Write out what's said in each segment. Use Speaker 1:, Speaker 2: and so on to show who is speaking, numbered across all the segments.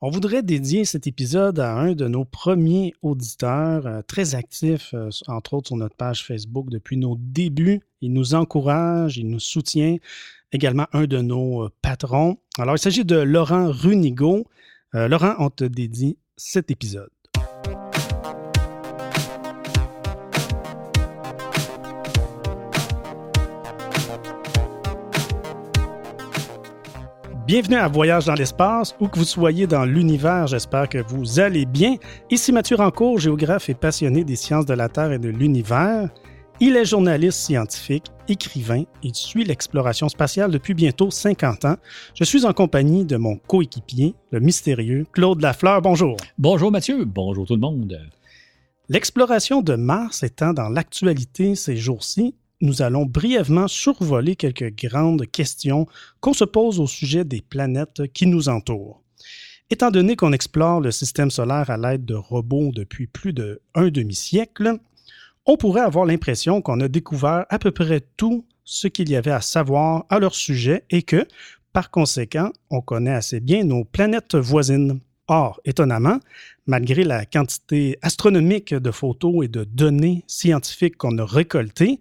Speaker 1: On voudrait dédier cet épisode à un de nos premiers auditeurs, euh, très actif, euh, entre autres sur notre page Facebook depuis nos débuts. Il nous encourage, il nous soutient. Également un de nos euh, patrons. Alors, il s'agit de Laurent Runigo. Laurent, on te dédie cet épisode. Bienvenue à Voyage dans l'espace, où que vous soyez dans l'univers, j'espère que vous allez bien. Ici Mathieu Rancourt, géographe et passionné des sciences de la Terre et de l'univers. Il est journaliste scientifique, écrivain et suit l'exploration spatiale depuis bientôt 50 ans. Je suis en compagnie de mon coéquipier, le mystérieux Claude Lafleur. Bonjour.
Speaker 2: Bonjour Mathieu, bonjour tout le monde.
Speaker 1: L'exploration de Mars étant dans l'actualité ces jours-ci, nous allons brièvement survoler quelques grandes questions qu'on se pose au sujet des planètes qui nous entourent. Étant donné qu'on explore le système solaire à l'aide de robots depuis plus d'un demi-siècle, on pourrait avoir l'impression qu'on a découvert à peu près tout ce qu'il y avait à savoir à leur sujet et que, par conséquent, on connaît assez bien nos planètes voisines. Or, étonnamment, malgré la quantité astronomique de photos et de données scientifiques qu'on a récoltées,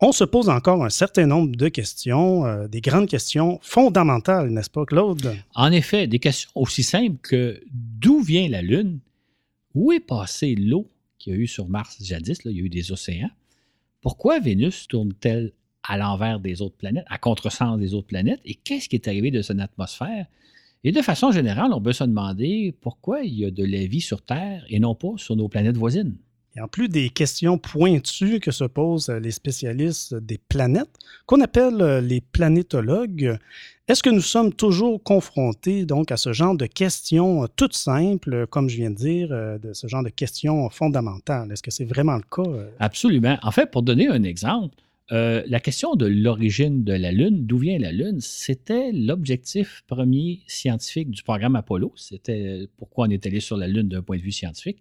Speaker 1: on se pose encore un certain nombre de questions, euh, des grandes questions fondamentales, n'est-ce pas, Claude?
Speaker 2: En effet, des questions aussi simples que d'où vient la Lune? Où est passée l'eau qu'il y a eu sur Mars jadis? Il y a eu des océans. Pourquoi Vénus tourne-t-elle à l'envers des autres planètes, à contresens des autres planètes? Et qu'est-ce qui est arrivé de son atmosphère? Et de façon générale, on peut se demander pourquoi il y a de la vie sur Terre et non pas sur nos planètes voisines.
Speaker 1: Et en plus des questions pointues que se posent les spécialistes des planètes, qu'on appelle les planétologues, est-ce que nous sommes toujours confrontés donc à ce genre de questions toutes simples, comme je viens de dire, de ce genre de questions fondamentales? Est-ce que c'est vraiment le cas?
Speaker 2: Absolument. En fait, pour donner un exemple, euh, la question de l'origine de la Lune, d'où vient la Lune, c'était l'objectif premier scientifique du programme Apollo. C'était pourquoi on est allé sur la Lune d'un point de vue scientifique.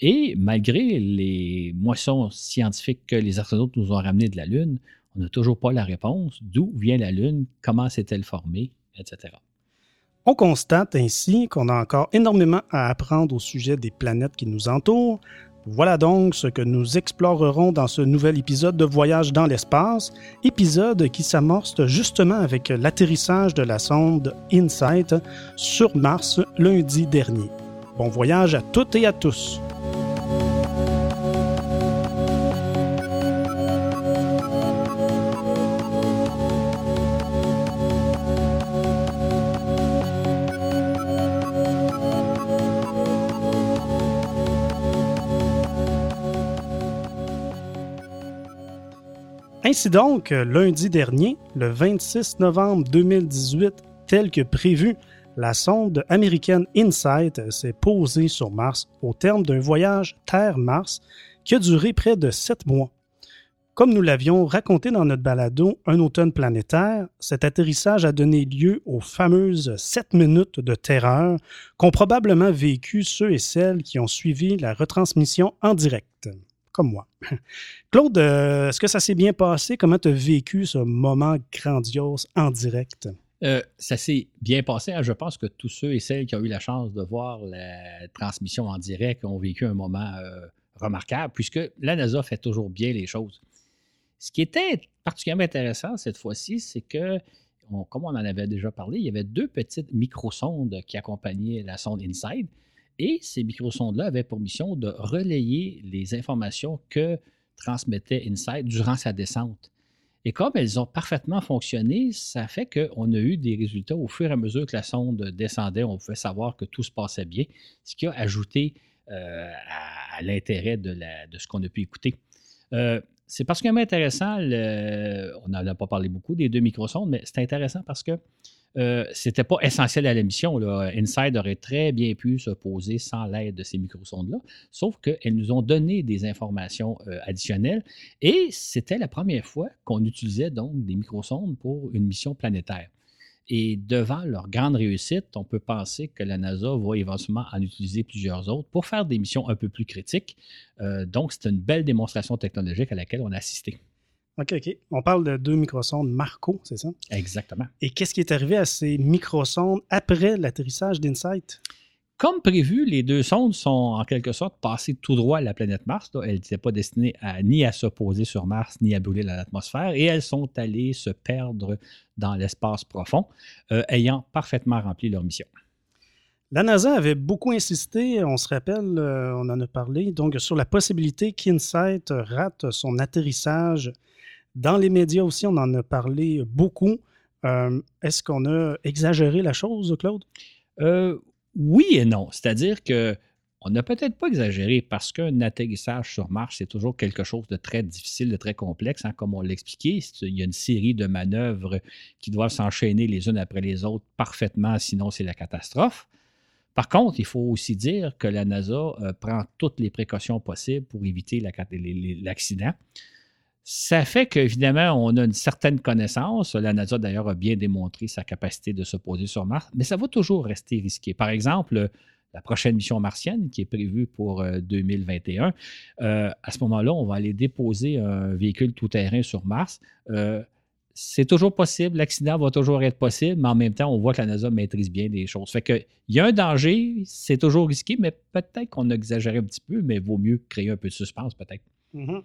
Speaker 2: Et malgré les moissons scientifiques que les astronautes nous ont ramenées de la Lune, on n'a toujours pas la réponse d'où vient la Lune, comment s'est-elle formée, etc.
Speaker 1: On constate ainsi qu'on a encore énormément à apprendre au sujet des planètes qui nous entourent. Voilà donc ce que nous explorerons dans ce nouvel épisode de Voyage dans l'espace, épisode qui s'amorce justement avec l'atterrissage de la sonde InSight sur Mars lundi dernier. Bon voyage à toutes et à tous. Ainsi donc, lundi dernier, le 26 novembre 2018, tel que prévu, la sonde américaine InSight s'est posée sur Mars au terme d'un voyage Terre-Mars qui a duré près de sept mois. Comme nous l'avions raconté dans notre balado Un automne planétaire, cet atterrissage a donné lieu aux fameuses sept minutes de terreur qu'ont probablement vécu ceux et celles qui ont suivi la retransmission en direct comme moi. Claude, euh, est-ce que ça s'est bien passé? Comment tu as vécu ce moment grandiose en direct?
Speaker 2: Euh, ça s'est bien passé. Hein. Je pense que tous ceux et celles qui ont eu la chance de voir la transmission en direct ont vécu un moment euh, remarquable, puisque la NASA fait toujours bien les choses. Ce qui était particulièrement intéressant cette fois-ci, c'est que, comme on en avait déjà parlé, il y avait deux petites microsondes qui accompagnaient la sonde InSide. Et ces microsondes-là avaient pour mission de relayer les informations que transmettait InSight durant sa descente. Et comme elles ont parfaitement fonctionné, ça fait qu'on a eu des résultats au fur et à mesure que la sonde descendait. On pouvait savoir que tout se passait bien, ce qui a ajouté euh, à, l'intérêt de, ce qu'on a pu écouter. Euh, c'est particulièrement intéressant, on n'en a pas parlé beaucoup des deux microsondes, mais c'est intéressant parce que euh, c'était pas essentiel à la mission. Inside aurait très bien pu se poser sans l'aide de ces microsondes-là, sauf qu'elles nous ont donné des informations euh, additionnelles et c'était la première fois qu'on utilisait donc des microsondes pour une mission planétaire. Et devant leur grande réussite, on peut penser que la NASA va éventuellement en utiliser plusieurs autres pour faire des missions un peu plus critiques. Euh, donc, c'est une belle démonstration technologique à laquelle on a assisté.
Speaker 1: OK, OK. On parle de deux microsondes Marco, c'est ça?
Speaker 2: Exactement.
Speaker 1: Et qu'est-ce qui est arrivé à ces microsondes après l'atterrissage d'InSight?
Speaker 2: Comme prévu, les deux sondes sont en quelque sorte passées tout droit à la planète Mars. Elles n'étaient pas destinées à, ni à se poser sur Mars, ni à brûler l'atmosphère, et elles sont allées se perdre dans l'espace profond, euh, ayant parfaitement rempli leur mission.
Speaker 1: La NASA avait beaucoup insisté, on se rappelle, euh, on en a parlé, donc sur la possibilité qu'InSight rate son atterrissage. Dans les médias aussi, on en a parlé beaucoup. Euh, est-ce qu'on a exagéré la chose, Claude?
Speaker 2: oui et non. C'est-à-dire que on n'a peut-être pas exagéré parce qu'un atterrissage sur Mars, c'est toujours quelque chose de très difficile, de très complexe, hein, comme on l'a expliqué. Il y a une série de manœuvres qui doivent s'enchaîner les unes après les autres parfaitement, sinon c'est la catastrophe. Par contre, il faut aussi dire que la NASA euh, prend toutes les précautions possibles pour éviter l'accident. Ça fait qu'évidemment, on a une certaine connaissance. La NASA, d'ailleurs, a bien démontré sa capacité de se poser sur Mars, mais ça va toujours rester risqué. Par exemple, la prochaine mission martienne qui est prévue pour 2021, euh, euh, à ce moment-là, on va aller déposer un véhicule tout-terrain sur Mars. Euh, c'est toujours possible, l'accident va toujours être possible, mais en même temps, on voit que la NASA maîtrise bien des choses. Fait qu'il y a un danger, c'est toujours risqué, mais peut-être qu'on a exagéré un petit peu, mais il vaut mieux créer un peu de suspense, peut-être.
Speaker 1: Mm-hmm.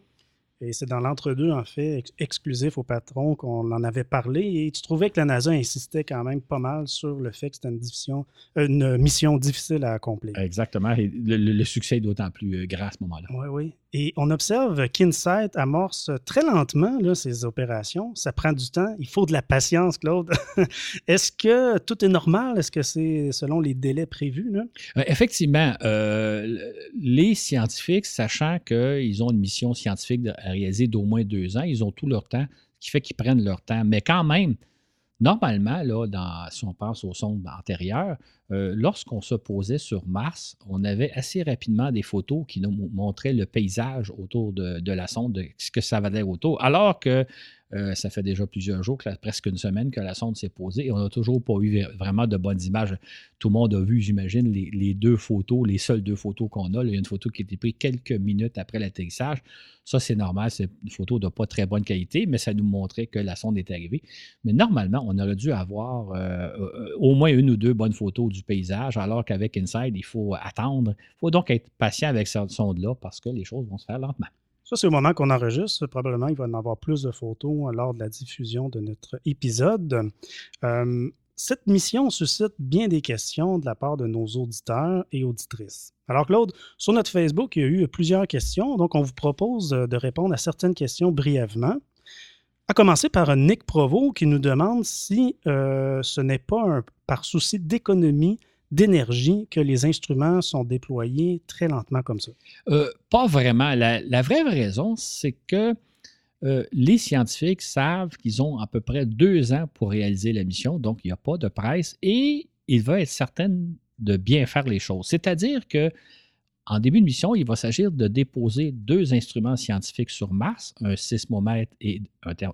Speaker 1: Et c'est dans l'entre-deux, en fait, exclusif au patron qu'on en avait parlé. Et tu trouvais que la NASA insistait quand même pas mal sur le fait que c'était une, une mission difficile à accomplir.
Speaker 2: Exactement. Et le, succès est d'autant plus euh, grand à ce moment-là.
Speaker 1: Oui, oui. Et on observe qu'Insight amorce très lentement là, ces opérations. Ça prend du temps. Il faut de la patience, Claude. Est-ce que tout est normal? Est-ce que c'est selon les délais prévus?
Speaker 2: Euh, effectivement, euh, les scientifiques, sachant qu'ils ont une mission scientifique à réaliser d'au moins deux ans, ils ont tout leur temps, ce qui fait qu'ils prennent leur temps. Mais quand même, Normalement, là, si on pense aux sondes antérieures, euh, lorsqu'on se posait sur Mars, on avait assez rapidement des photos qui nous montraient le paysage autour de, la sonde, de ce que ça va être autour. Alors que euh, ça fait déjà plusieurs jours, presque une semaine que la sonde s'est posée et on n'a toujours pas eu vraiment de bonnes images. Tout le monde a vu, j'imagine, les, deux photos, les seules deux photos qu'on a. il y a une photo qui a été prise quelques minutes après l'atterrissage. Ça, c'est normal, c'est une photo de pas très bonne qualité, mais ça nous montrait que la sonde est arrivée. Mais normalement, on aurait dû avoir euh, au moins une ou deux bonnes photos du paysage, alors qu'avec Inside, il faut attendre. Il faut donc être patient avec cette sonde-là parce que les choses vont se faire lentement.
Speaker 1: Ça, c'est au moment qu'on enregistre. Probablement, il va y en avoir plus de photos lors de la diffusion de notre épisode. Euh, cette mission suscite bien des questions de la part de nos auditeurs et auditrices. Alors, Claude, sur notre Facebook, il y a eu plusieurs questions, donc on vous propose de répondre à certaines questions brièvement. À commencer par Nick Provo qui nous demande si euh, ce n'est pas par souci d'économie d'énergie que les instruments sont déployés très lentement comme ça?
Speaker 2: Euh, pas vraiment. La, vraie raison, c'est que euh, les scientifiques savent qu'ils ont à peu près deux ans pour réaliser la mission, donc il n'y a pas de presse et ils veulent être certains de bien faire les choses. C'est-à-dire que en début de mission, il va s'agir de déposer deux instruments scientifiques sur Mars, un sismomètre et,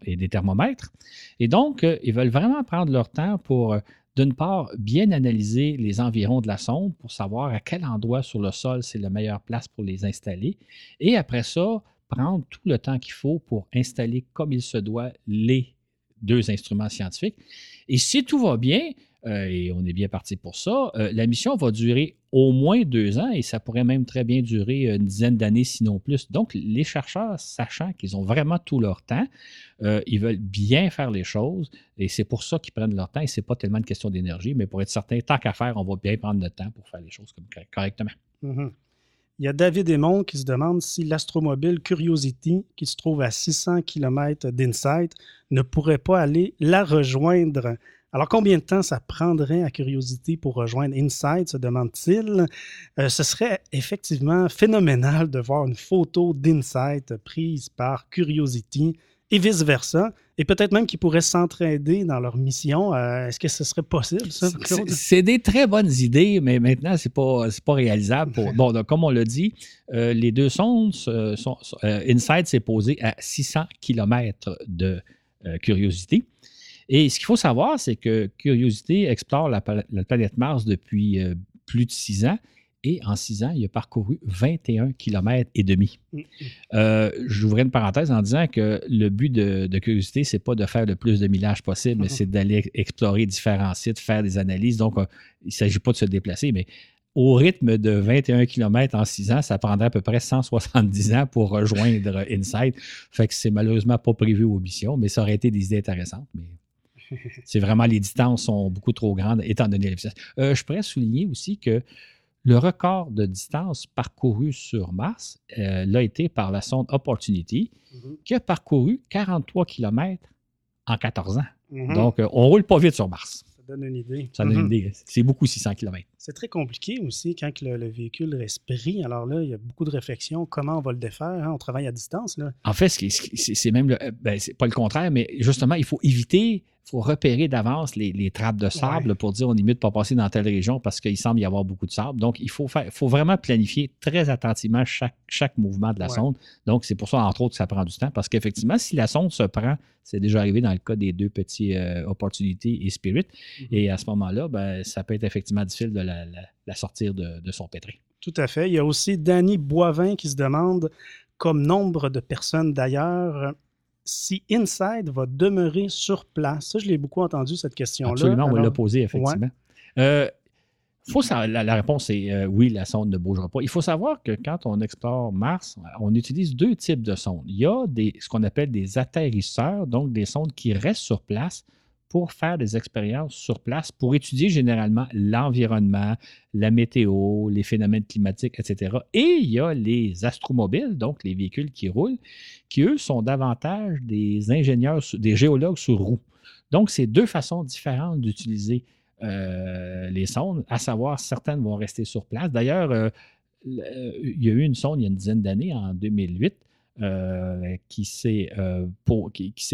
Speaker 2: des thermomètres. Et donc, euh, ils veulent vraiment prendre leur temps pour d'une part, bien analyser les environs de la sonde pour savoir à quel endroit sur le sol c'est la meilleure place pour les installer. Et après ça, prendre tout le temps qu'il faut pour installer comme il se doit les deux instruments scientifiques. Et si tout va bien, euh, et on est bien parti pour ça. Euh, la mission va durer au moins deux ans et ça pourrait même très bien durer une dizaine d'années, sinon plus. Donc, les chercheurs, sachant qu'ils ont vraiment tout leur temps, euh, ils veulent bien faire les choses et c'est pour ça qu'ils prennent leur temps et ce n'est pas tellement une question d'énergie, mais pour être certain, tant qu'à faire, on va bien prendre le temps pour faire les choses correctement.
Speaker 1: Mm-hmm. Il y a David Aymon qui se demande si l'astromobile Curiosity, qui se trouve à 600 km d'Insight, ne pourrait pas aller la rejoindre alors, combien de temps ça prendrait à Curiosity pour rejoindre Insight, se demande-t-il? Euh, ce serait effectivement phénoménal de voir une photo d'Insight prise par Curiosity et vice-versa. Et peut-être même qu'ils pourraient s'entraider dans leur mission. Euh, est-ce que ce serait possible, ça,
Speaker 2: C'est des très bonnes idées, mais maintenant, ce n'est pas, pas réalisable. bon, donc, comme on l'a dit, euh, les deux sondes, sont, Insight s'est posé à 600 km de Curiosity. Et ce qu'il faut savoir, c'est que Curiosity explore la, planète Mars depuis euh, plus de six ans et en six ans, il a parcouru 21 km et demi. Mm, mm. Euh, J'ouvrais une parenthèse en disant que le but de, Curiosité, c'est pas de faire le plus de millages possible, mais mm-hmm. c'est d'aller explorer différents sites, faire des analyses. Donc, euh, il ne s'agit pas de se déplacer, mais au rythme de 21 km en 6 ans, ça prendrait à peu près 170 ans pour rejoindre Insight. Fait que c'est malheureusement pas prévu aux missions, mais ça aurait été des idées intéressantes. Mais c'est vraiment les distances sont beaucoup trop grandes étant donné vitesse. Euh, je pourrais souligner aussi que le record de distance parcouru sur Mars euh, l'a été par la sonde Opportunity, mm-hmm. qui a parcouru 43 km en 14 ans. Mm-hmm. Donc, euh, on ne roule pas vite sur Mars.
Speaker 1: Ça donne une idée.
Speaker 2: Ça donne une mm-hmm. idée. C'est beaucoup 600 km.
Speaker 1: C'est très compliqué aussi quand le, véhicule reste pris. Alors là, il y a beaucoup de réflexions. Comment on va le défaire? Hein? On travaille à distance. Là.
Speaker 2: En fait, c'est même, le, ben, c'est pas le contraire, mais justement, il faut éviter il faut repérer d'avance les, trappes de sable pour dire on est mieux de ne pas passer dans telle région parce qu'il semble y avoir beaucoup de sable. Donc, il faut, faire, faut vraiment planifier très attentivement chaque, chaque mouvement de la sonde. Donc, c'est pour ça, entre autres, que ça prend du temps parce qu'effectivement, si la sonde se prend, c'est déjà arrivé dans le cas des deux petits euh, opportunités et Spirit, mm-hmm. et à ce moment-là, ben, ça peut être effectivement difficile de la, sortir de, de son pétri.
Speaker 1: Tout à fait. Il y a aussi Danny Boivin qui se demande, comme nombre de personnes d'ailleurs, si Inside va demeurer sur place. Ça, je l'ai beaucoup entendu, cette question-là.
Speaker 2: Absolument, on va l'a posé, effectivement. Euh, faut la, réponse est euh, oui, la sonde ne bougera pas. Il faut savoir que quand on explore Mars, on utilise deux types de sondes. Il y a des, ce qu'on appelle des atterrisseurs, donc des sondes qui restent sur place pour faire des expériences sur place, pour étudier généralement l'environnement, la météo, les phénomènes climatiques, etc. Et il y a les astromobiles, donc les véhicules qui roulent, qui, eux, sont davantage des ingénieurs, des géologues sur roue. Donc, c'est deux façons différentes d'utiliser euh, les sondes, à savoir, certaines vont rester sur place. D'ailleurs, euh, il y a eu une sonde il y a une dizaine d'années, en 2008, euh, qui s'est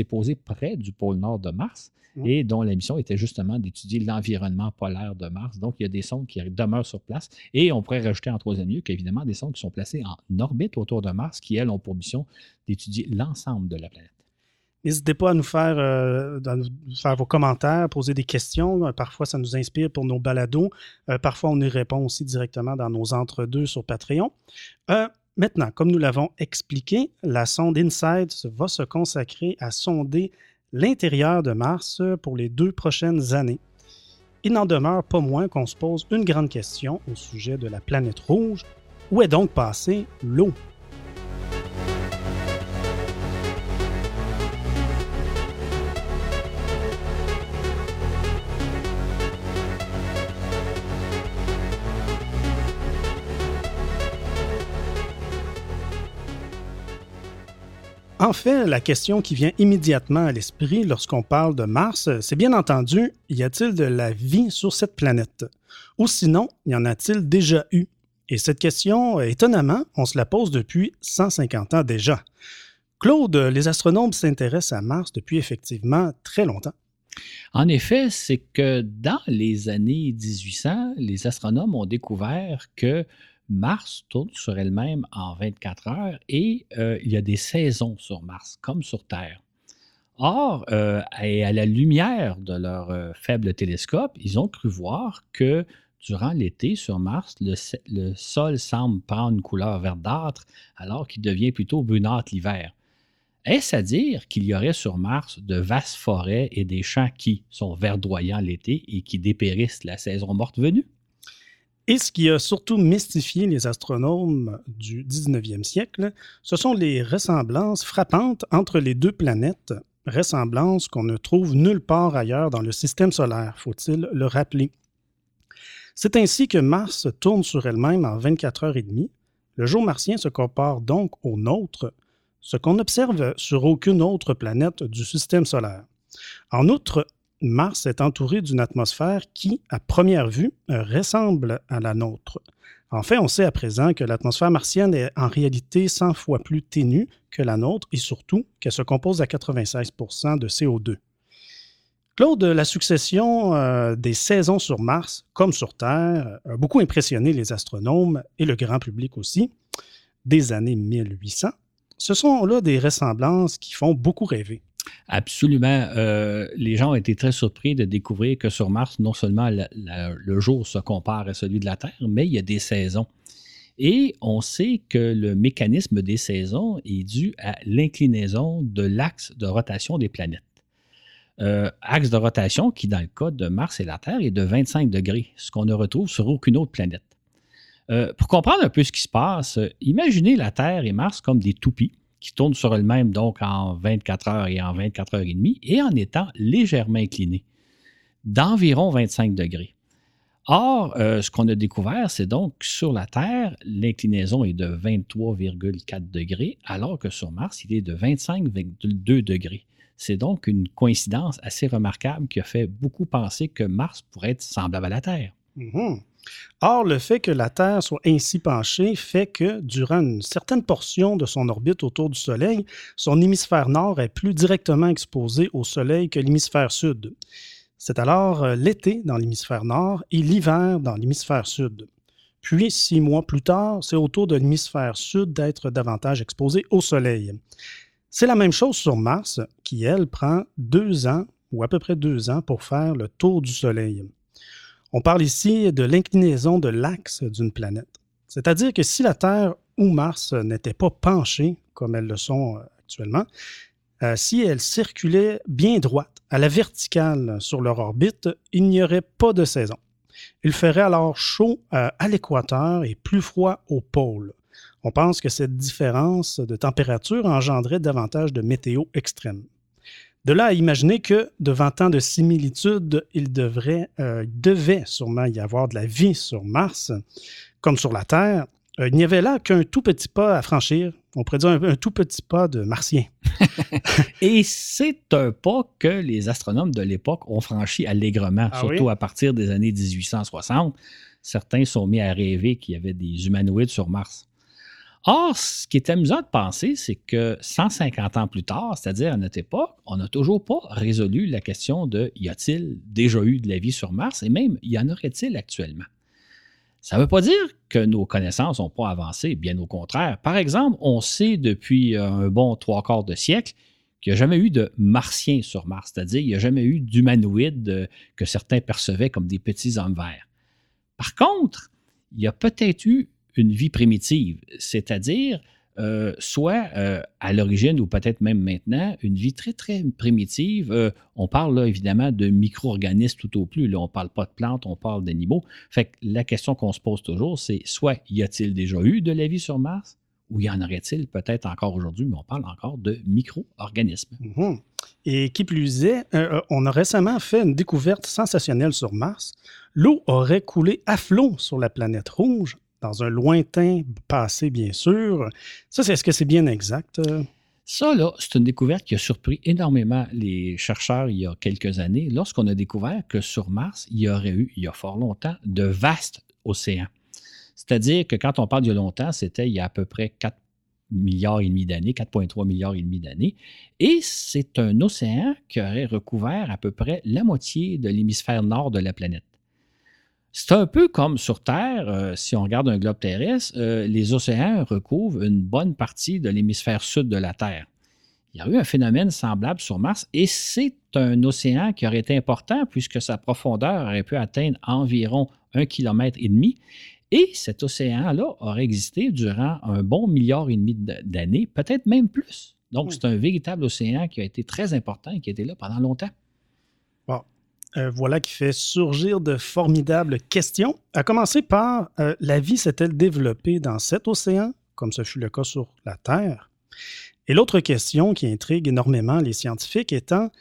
Speaker 2: posée près du pôle nord de Mars et dont la mission était justement d'étudier l'environnement polaire de Mars. Donc, il y a des sondes qui demeurent sur place et on pourrait rajouter en troisième lieu qu'évidemment des sondes qui sont placées en orbite autour de Mars qui, elles, ont pour mission d'étudier l'ensemble de la planète.
Speaker 1: N'hésitez pas à nous faire, euh, faire vos commentaires, poser des questions. Parfois, ça nous inspire pour nos balados. Euh, parfois, on y répond aussi directement dans nos entre-deux sur Patreon. Euh, maintenant, comme nous l'avons expliqué, la sonde InSight va se consacrer à sonder l'intérieur de Mars pour les deux prochaines années. Il n'en demeure pas moins qu'on se pose une grande question au sujet de la planète rouge. Où est donc passée l'eau? En fait, la question qui vient immédiatement à l'esprit lorsqu'on parle de Mars, c'est bien entendu, y a-t-il de la vie sur cette planète? Ou sinon, y en a-t-il déjà eu? Et cette question, étonnamment, on se la pose depuis 150 ans déjà. Claude, les astronomes s'intéressent à Mars depuis effectivement très longtemps.
Speaker 2: En effet, c'est que dans les années 1800, les astronomes ont découvert que Mars tourne sur elle-même en 24 heures et euh, il y a des saisons sur Mars, comme sur Terre. Or, euh, à la lumière de leur euh, faible télescope, ils ont cru voir que durant l'été sur Mars, le, le, sol semble prendre une couleur verdâtre alors qu'il devient plutôt brunâtre l'hiver. Est-ce à dire qu'il y aurait sur Mars de vastes forêts et des champs qui sont verdoyants l'été et qui dépérissent la saison morte venue?
Speaker 1: Et ce qui a surtout mystifié les astronomes du 19e siècle, ce sont les ressemblances frappantes entre les deux planètes, ressemblances qu'on ne trouve nulle part ailleurs dans le système solaire, faut-il le rappeler. C'est ainsi que Mars tourne sur elle-même en 24 heures et demie. Le jour martien se compare donc au nôtre, ce qu'on observe sur aucune autre planète du système solaire. En outre, Mars est entouré d'une atmosphère qui, à première vue, ressemble à la nôtre. En fait, on sait à présent que l'atmosphère martienne est en réalité 100 fois plus ténue que la nôtre et surtout qu'elle se compose à 96% de CO2. Claude, la succession euh, des saisons sur Mars, comme sur Terre, a beaucoup impressionné les astronomes et le grand public aussi, des années 1800. Ce sont là des ressemblances qui font beaucoup rêver.
Speaker 2: Absolument. Euh, les gens ont été très surpris de découvrir que sur Mars, non seulement le jour se compare à celui de la Terre, mais il y a des saisons. Et on sait que le mécanisme des saisons est dû à l'inclinaison de l'axe de rotation des planètes. Euh, axe de rotation qui, dans le cas de Mars et la Terre, est de 25 degrés, ce qu'on ne retrouve sur aucune autre planète. Euh, pour comprendre un peu ce qui se passe, imaginez la Terre et Mars comme des toupies qui tournent sur elles-mêmes donc en 24 heures et en 24 heures et demie et en étant légèrement inclinés d'environ 25 degrés. Or, euh, ce qu'on a découvert, c'est donc sur la Terre, l'inclinaison est de 23,4 degrés, alors que sur Mars, il est de 25,2 degrés. C'est donc une coïncidence assez remarquable qui a fait beaucoup penser que Mars pourrait être semblable à la Terre.
Speaker 1: Mm-hmm. Or, le fait que la Terre soit ainsi penchée fait que, durant une certaine portion de son orbite autour du Soleil, son hémisphère nord est plus directement exposé au Soleil que l'hémisphère sud. C'est alors euh, l'été dans l'hémisphère nord et l'hiver dans l'hémisphère sud. Puis, six mois plus tard, c'est au tour de l'hémisphère sud d'être davantage exposé au Soleil. C'est la même chose sur Mars, qui, elle, prend deux ans, ou à peu près deux ans, pour faire le tour du Soleil. On parle ici de l'inclinaison de l'axe d'une planète. C'est-à-dire que si la Terre ou Mars n'étaient pas penchées, comme elles le sont euh, actuellement, euh, si elles circulaient bien droite, à la verticale sur leur orbite, il n'y aurait pas de saison. Il ferait alors chaud euh, à l'équateur et plus froid au pôle. On pense que cette différence de température engendrait davantage de météo extrême. De là à imaginer que, devant tant de similitudes, il devrait, euh, devait sûrement y avoir de la vie sur Mars, comme sur la Terre, euh, il n'y avait là qu'un tout petit pas à franchir. On pourrait dire un, tout petit pas de martien.
Speaker 2: Et c'est un pas que les astronomes de l'époque ont franchi allègrement, ah surtout à partir des années 1860. Certains sont mis à rêver qu'il y avait des humanoïdes sur Mars. Or, ce qui est amusant de penser, c'est que 150 ans plus tard, c'est-à-dire à notre époque, on n'a toujours pas résolu la question de y a-t-il déjà eu de la vie sur Mars et même y en aurait-il actuellement? Ça ne veut pas dire que nos connaissances n'ont pas avancé, bien au contraire. Par exemple, on sait depuis un bon trois quarts de siècle qu'il n'y a jamais eu de martiens sur Mars, c'est-à-dire qu'il n'y a jamais eu d'humanoïdes que certains percevaient comme des petits hommes verts. Par contre, il y a peut-être eu une vie primitive, c'est-à-dire euh, soit euh, à l'origine ou peut-être même maintenant, une vie très, très primitive. Euh, on parle là évidemment de micro-organismes tout au plus. Là, on ne parle pas de plantes, on parle d'animaux. Fait que la question qu'on se pose toujours, c'est soit y a-t-il déjà eu de la vie sur Mars ou y en aurait-il peut-être encore aujourd'hui, mais on parle encore de micro-organismes.
Speaker 1: Mm-hmm. Et qui plus est, on a récemment fait une découverte sensationnelle sur Mars. L'eau aurait coulé à flot sur la planète rouge dans un lointain passé, bien sûr. Ça, est-ce que c'est bien exact? Euh?
Speaker 2: Ça, là, c'est une découverte qui a surpris énormément les chercheurs il y a quelques années, lorsqu'on a découvert que sur Mars, il y aurait eu, il y a fort longtemps, de vastes océans. C'est-à-dire que quand on parle a longtemps, c'était il y a à peu près 4 milliards et demi d'années, 4,3 milliards et demi d'années. Et c'est un océan qui aurait recouvert à peu près la moitié de l'hémisphère nord de la planète. C'est un peu comme sur Terre, euh, si on regarde un globe terrestre, euh, les océans recouvrent une bonne partie de l'hémisphère sud de la Terre. Il y a eu un phénomène semblable sur Mars et c'est un océan qui aurait été important puisque sa profondeur aurait pu atteindre environ un kilomètre et demi. Et cet océan-là aurait existé durant un bon milliard et demi d'années, peut-être même plus. Donc, c'est un véritable océan qui a été très important et qui a été là pendant longtemps.
Speaker 1: Euh, voilà qui fait surgir de formidables questions. À commencer par euh, la vie s'est-elle développée dans cet océan, comme ce fut le cas sur la Terre? Et l'autre question qui intrigue énormément les scientifiques étant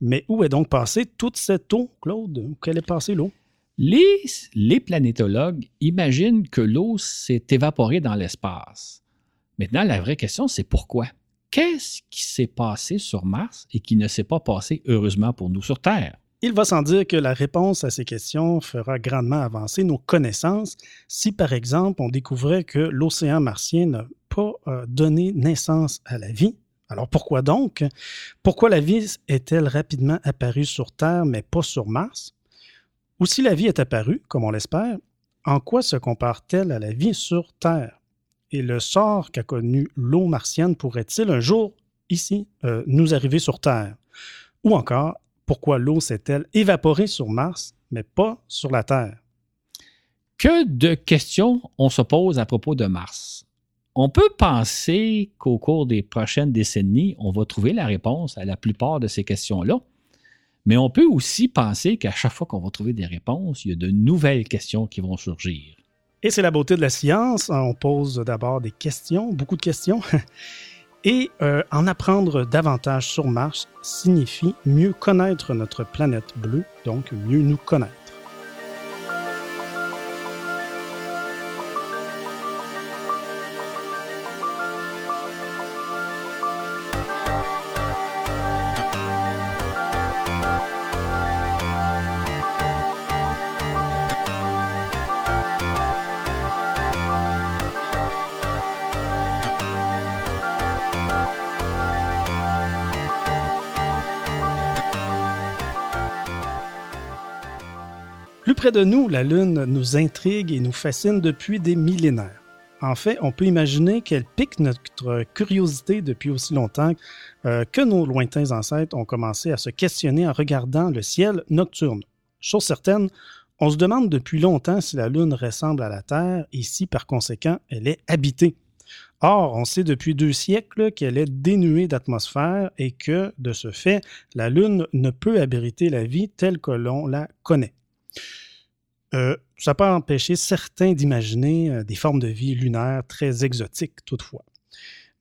Speaker 1: mais où est donc passée toute cette eau, Claude? Où est passée l'eau?
Speaker 2: Les, les planétologues imaginent que l'eau s'est évaporée dans l'espace. Maintenant, la vraie question, c'est pourquoi? Qu'est-ce qui s'est passé sur Mars et qui ne s'est pas passé, heureusement pour nous, sur Terre?
Speaker 1: Il va sans dire que la réponse à ces questions fera grandement avancer nos connaissances si, par exemple, on découvrait que l'océan martien n'a pas euh, donné naissance à la vie. Alors pourquoi donc? Pourquoi la vie est-elle rapidement apparue sur Terre mais pas sur Mars? Ou si la vie est apparue, comme on l'espère, en quoi se compare-t-elle à la vie sur Terre? Et le sort qu'a connu l'eau martienne pourrait-il un jour ici, euh, nous arriver sur Terre? Ou encore, pourquoi l'eau s'est-elle évaporée sur Mars, mais pas sur la Terre?
Speaker 2: Que de questions on se pose à propos de Mars? On peut penser qu'au cours des prochaines décennies, on va trouver la réponse à la plupart de ces questions-là. Mais on peut aussi penser qu'à chaque fois qu'on va trouver des réponses, il y a de nouvelles questions qui vont surgir.
Speaker 1: Et c'est la beauté de la science. On pose d'abord des questions, beaucoup de questions. Et euh, en apprendre davantage sur Mars signifie mieux connaître notre planète bleue, donc mieux nous connaître. Près de nous, la Lune nous intrigue et nous fascine depuis des millénaires. En fait, on peut imaginer qu'elle pique notre curiosité depuis aussi longtemps euh, que nos lointains ancêtres ont commencé à se questionner en regardant le ciel nocturne. Chose certaine, on se demande depuis longtemps si la Lune ressemble à la Terre et si par conséquent elle est habitée. Or, on sait depuis deux siècles qu'elle est dénuée d'atmosphère et que, de ce fait, la Lune ne peut abriter la vie telle que l'on la connaît. Euh, ça peut empêcher certains d'imaginer euh, des formes de vie lunaires très exotiques toutefois.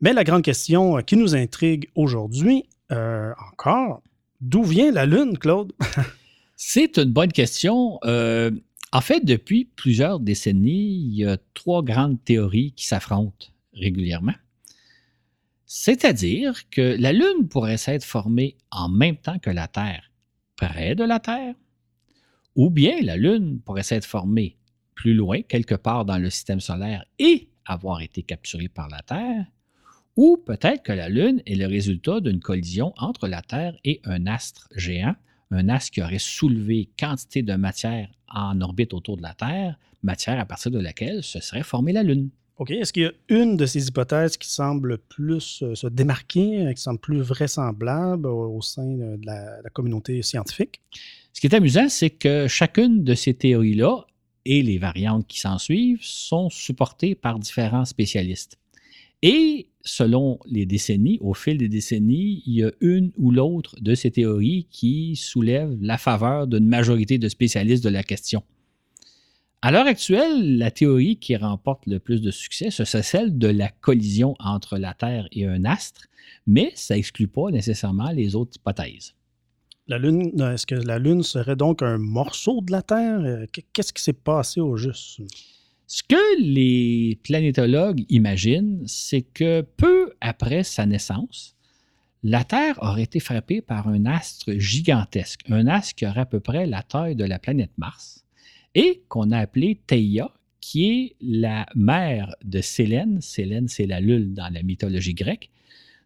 Speaker 1: Mais la grande question euh, qui nous intrigue aujourd'hui, encore, d'où vient la Lune, Claude?
Speaker 2: C'est une bonne question. en fait, depuis plusieurs décennies, il y a trois grandes théories qui s'affrontent régulièrement. C'est-à-dire que la Lune pourrait s'être formée en même temps que la Terre, près de la Terre, ou bien la Lune pourrait s'être formée plus loin, quelque part dans le système solaire, et avoir été capturée par la Terre, ou peut-être que la Lune est le résultat d'une collision entre la Terre et un astre géant, un astre qui aurait soulevé quantité de matière en orbite autour de la Terre, matière à partir de laquelle se serait formée la Lune.
Speaker 1: OK. Est-ce qu'il y a une de ces hypothèses qui semble plus euh, se démarquer, euh, qui semble plus vraisemblable au, sein de la communauté scientifique?
Speaker 2: Ce qui est amusant, c'est que chacune de ces théories-là et les variantes qui s'en suivent sont supportées par différents spécialistes. Et selon les décennies, au fil des décennies, il y a une ou l'autre de ces théories qui soulève la faveur d'une majorité de spécialistes de la question. À l'heure actuelle, la théorie qui remporte le plus de succès, c'est celle de la collision entre la Terre et un astre, mais ça n'exclut pas nécessairement les autres hypothèses.
Speaker 1: La Lune, est-ce que la Lune serait donc un morceau de la Terre? Euh, qu'est-ce qui s'est passé au juste?
Speaker 2: Ce que les planétologues imaginent, c'est que peu après sa naissance, la Terre aurait été frappée par un astre gigantesque, un astre qui aurait à peu près la taille de la planète Mars, et qu'on a appelé Theia, qui est la mère de Sélène. Sélène, c'est la Lune dans la mythologie grecque.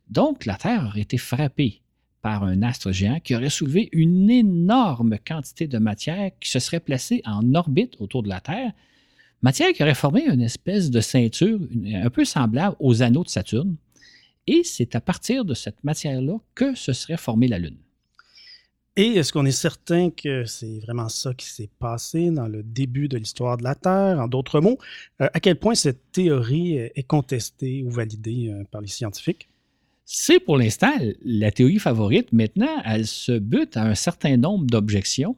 Speaker 2: Donc, la Terre aurait été frappée par un astre géant qui aurait soulevé une énorme quantité de matière qui se serait placée en orbite autour de la Terre, matière qui aurait formé une espèce de ceinture un peu semblable aux anneaux de Saturne. Et c'est à partir de cette matière-là que se serait formée la Lune.
Speaker 1: Et est-ce qu'on est certain que c'est vraiment ça qui s'est passé dans le début de l'histoire de la Terre? En d'autres mots, euh, à quel point cette théorie est contestée ou validée euh, par les scientifiques?
Speaker 2: C'est pour l'instant la théorie favorite. Maintenant, elle se bute à un certain nombre d'objections.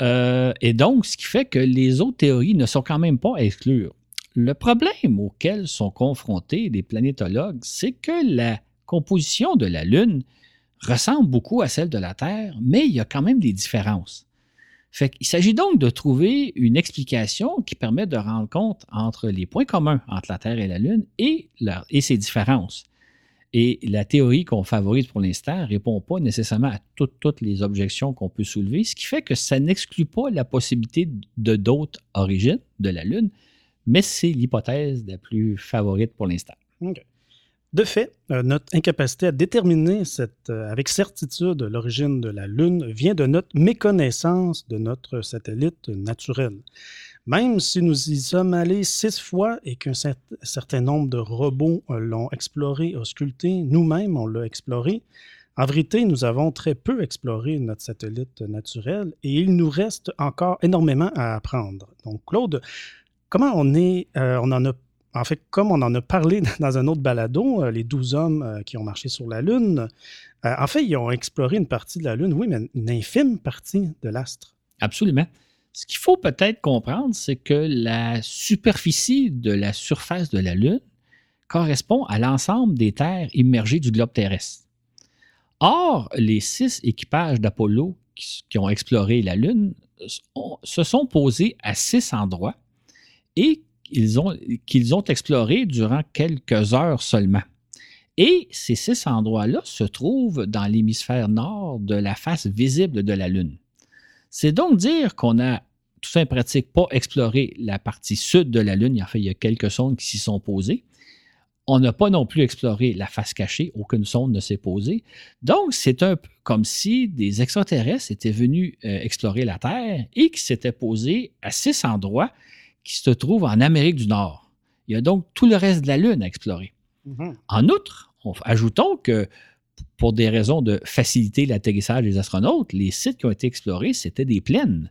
Speaker 2: Euh, et donc, ce qui fait que les autres théories ne sont quand même pas à exclure. Le problème auquel sont confrontés les planétologues, c'est que la composition de la Lune ressemble beaucoup à celle de la Terre, mais il y a quand même des différences. il s'agit donc de trouver une explication qui permet de rendre compte entre les points communs entre la Terre et la Lune et, et ses différences. Et la théorie qu'on favorise pour l'instant ne répond pas nécessairement à toutes, les objections qu'on peut soulever, ce qui fait que ça n'exclut pas la possibilité de d'autres origines de la Lune, mais c'est l'hypothèse la plus favorite pour l'instant.
Speaker 1: De fait, euh, notre incapacité à déterminer euh, avec certitude l'origine de la Lune vient de notre méconnaissance de notre satellite naturel. Même si nous y sommes allés six fois et qu'un certain nombre de robots l'ont exploré, ausculté, nous-mêmes on l'a exploré, en vérité, nous avons très peu exploré notre satellite naturel et il nous reste encore énormément à apprendre. Donc, Claude, comment on est, euh, on en a, en fait, comme on en a parlé dans un autre balado, euh, les douze hommes euh, qui ont marché sur la Lune, en fait, ils ont exploré une partie de la Lune, oui, mais une infime partie de l'astre.
Speaker 2: Absolument. Ce qu'il faut peut-être comprendre, c'est que la superficie de la surface de la Lune correspond à l'ensemble des terres immergées du globe terrestre. Or, les six équipages d'Apollo qui, ont exploré la Lune se sont posés à six endroits et qu'ils ont, explorés durant quelques heures seulement. Et ces six endroits-là se trouvent dans l'hémisphère nord de la face visible de la Lune. C'est donc dire qu'on a tout pratique pas exploré la partie sud de la Lune. En fait, il y a quelques sondes qui s'y sont posées. On n'a pas non plus exploré la face cachée, aucune sonde ne s'est posée. Donc, c'est un peu comme si des extraterrestres étaient venus euh, explorer la Terre et qui s'étaient posés à six endroits qui se trouvent en Amérique du Nord. Il y a donc tout le reste de la Lune à explorer. Mm-hmm. En outre, ajoutons que pour des raisons de faciliter l'atterrissage des astronautes, les sites qui ont été explorés, c'était des plaines.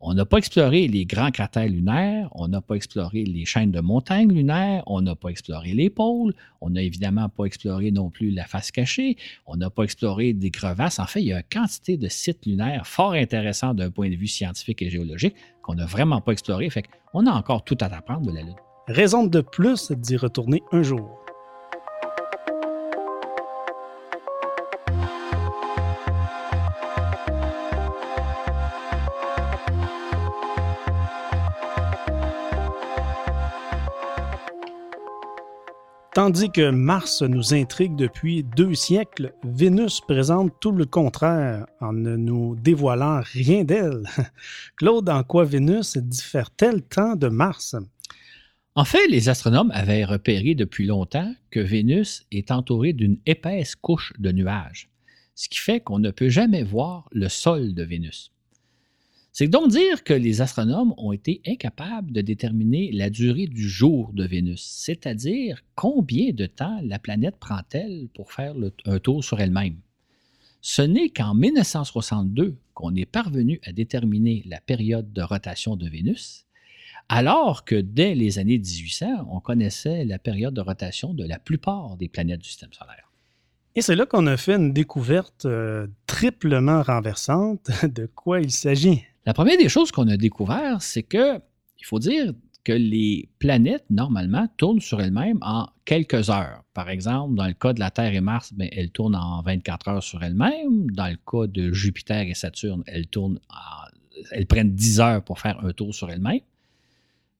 Speaker 2: On n'a pas exploré les grands cratères lunaires, on n'a pas exploré les chaînes de montagnes lunaires, on n'a pas exploré les pôles, on n'a évidemment pas exploré non plus la face cachée, on n'a pas exploré des crevasses. En fait, il y a une quantité de sites lunaires fort intéressants d'un point de vue scientifique et géologique qu'on n'a vraiment pas exploré. Fait qu'on a encore tout à apprendre de la Lune.
Speaker 1: Raison de plus d'y retourner un jour. Tandis que Mars nous intrigue depuis deux siècles, Vénus présente tout le contraire en ne nous dévoilant rien d'elle. Claude, en quoi Vénus diffère-t-elle tant de Mars?
Speaker 2: En fait, les astronomes avaient repéré depuis longtemps que Vénus est entourée d'une épaisse couche de nuages, ce qui fait qu'on ne peut jamais voir le sol de Vénus. C'est donc dire que les astronomes ont été incapables de déterminer la durée du jour de Vénus, c'est-à-dire combien de temps la planète prend-elle pour faire un tour sur elle-même. Ce n'est qu'en 1962 qu'on est parvenu à déterminer la période de rotation de Vénus, alors que dès les années 1800, on connaissait la période de rotation de la plupart des planètes du système solaire.
Speaker 1: Et c'est là qu'on a fait une découverte euh, triplement renversante. De quoi il s'agit?
Speaker 2: La première des choses qu'on a découvert, c'est que, il faut dire que les planètes, normalement, tournent sur elles-mêmes en quelques heures. Par exemple, dans le cas de la Terre et Mars, bien, elles tournent en 24 heures sur elles-mêmes. Dans le cas de Jupiter et Saturne, elles elles prennent 10 heures pour faire un tour sur elles-mêmes.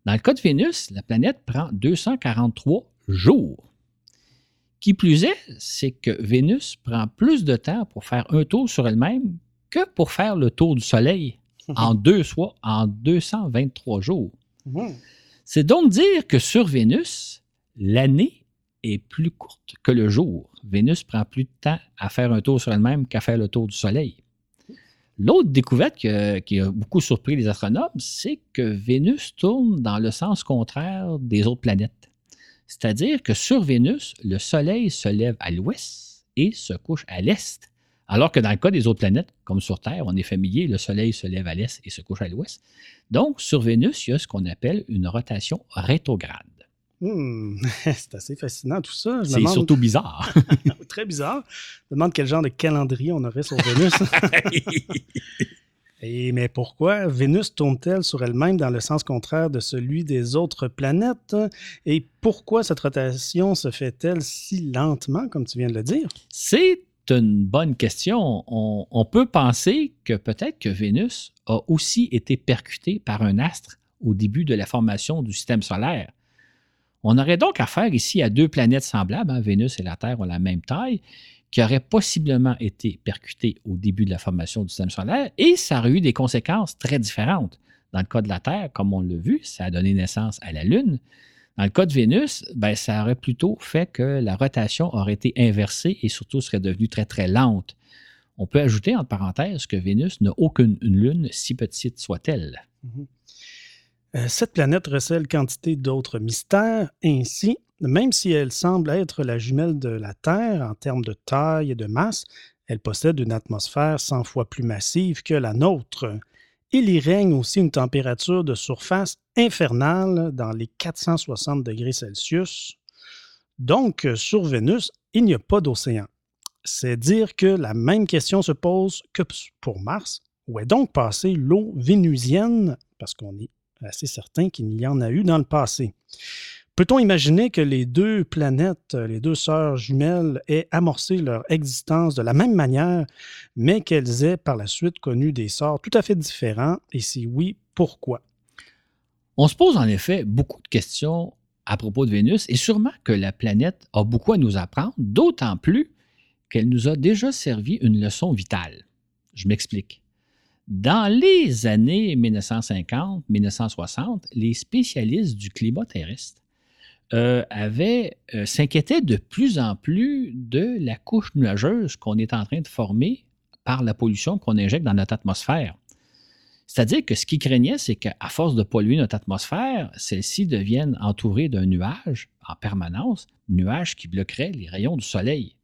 Speaker 2: Dans le cas de Vénus, la planète prend 243 jours. Qui plus est, c'est que Vénus prend plus de temps pour faire un tour sur elle-même que pour faire le tour du Soleil en deux fois, en 223 jours. Mmh. C'est donc dire que sur Vénus, l'année est plus courte que le jour. Vénus prend plus de temps à faire un tour sur elle-même qu'à faire le tour du Soleil. L'autre découverte qui a, beaucoup surpris les astronomes, c'est que Vénus tourne dans le sens contraire des autres planètes. C'est-à-dire que sur Vénus, le Soleil se lève à l'ouest et se couche à l'est, alors que dans le cas des autres planètes, comme sur Terre, on est familier, le Soleil se lève à l'est et se couche à l'ouest. Donc, sur Vénus, il y a ce qu'on appelle une rotation rétrograde.
Speaker 1: Hmm, c'est assez fascinant tout ça.
Speaker 2: C'est surtout bizarre.
Speaker 1: Très bizarre. Je me demande quel genre de calendrier on aurait sur Vénus. Et, mais pourquoi Vénus tourne-t-elle sur elle-même dans le sens contraire de celui des autres planètes? Et pourquoi cette rotation se fait-elle si lentement, comme tu viens de le dire?
Speaker 2: C'est une bonne question. On, peut penser que peut-être que Vénus a aussi été percutée par un astre au début de la formation du système solaire. On aurait donc affaire ici à deux planètes semblables, hein, Vénus et la Terre ont la même taille, qui auraient possiblement été percutées au début de la formation du système solaire, et ça aurait eu des conséquences très différentes. Dans le cas de la Terre, comme on l'a vu, ça a donné naissance à la Lune. Dans le cas de Vénus, ben, ça aurait plutôt fait que la rotation aurait été inversée et surtout serait devenue très, très lente. On peut ajouter en parenthèse que Vénus n'a aucune lune, si petite soit-elle.
Speaker 1: Mhm. Euh, cette planète recèle quantité d'autres mystères. Ainsi, même si elle semble être la jumelle de la Terre en termes de taille et de masse, elle possède une atmosphère 100 fois plus massive que la nôtre. Il y règne aussi une température de surface infernale dans les 460 degrés Celsius. Donc, sur Vénus, il n'y a pas d'océan. C'est dire que la même question se pose que pour Mars. Où est donc passée l'eau vénusienne? Parce qu'on est assez certain qu'il y en a eu dans le passé. Peut-on imaginer que les deux planètes, les deux sœurs jumelles, aient amorcé leur existence de la même manière, mais qu'elles aient par la suite connu des sorts tout à fait différents? Et si oui, pourquoi?
Speaker 2: On se pose en effet beaucoup de questions à propos de Vénus et sûrement que la planète a beaucoup à nous apprendre, d'autant plus qu'elle nous a déjà servi une leçon vitale. Je m'explique. Dans les années 1950-1960, les spécialistes du climat terrestre euh, euh, s'inquiétait de plus en plus de la couche nuageuse qu'on est en train de former par la pollution qu'on injecte dans notre atmosphère. C'est-à-dire que ce qu'ils craignaient, c'est qu'à force de polluer notre atmosphère, celle-ci devienne entourée d'un nuage en permanence, nuage qui bloquerait les rayons du soleil.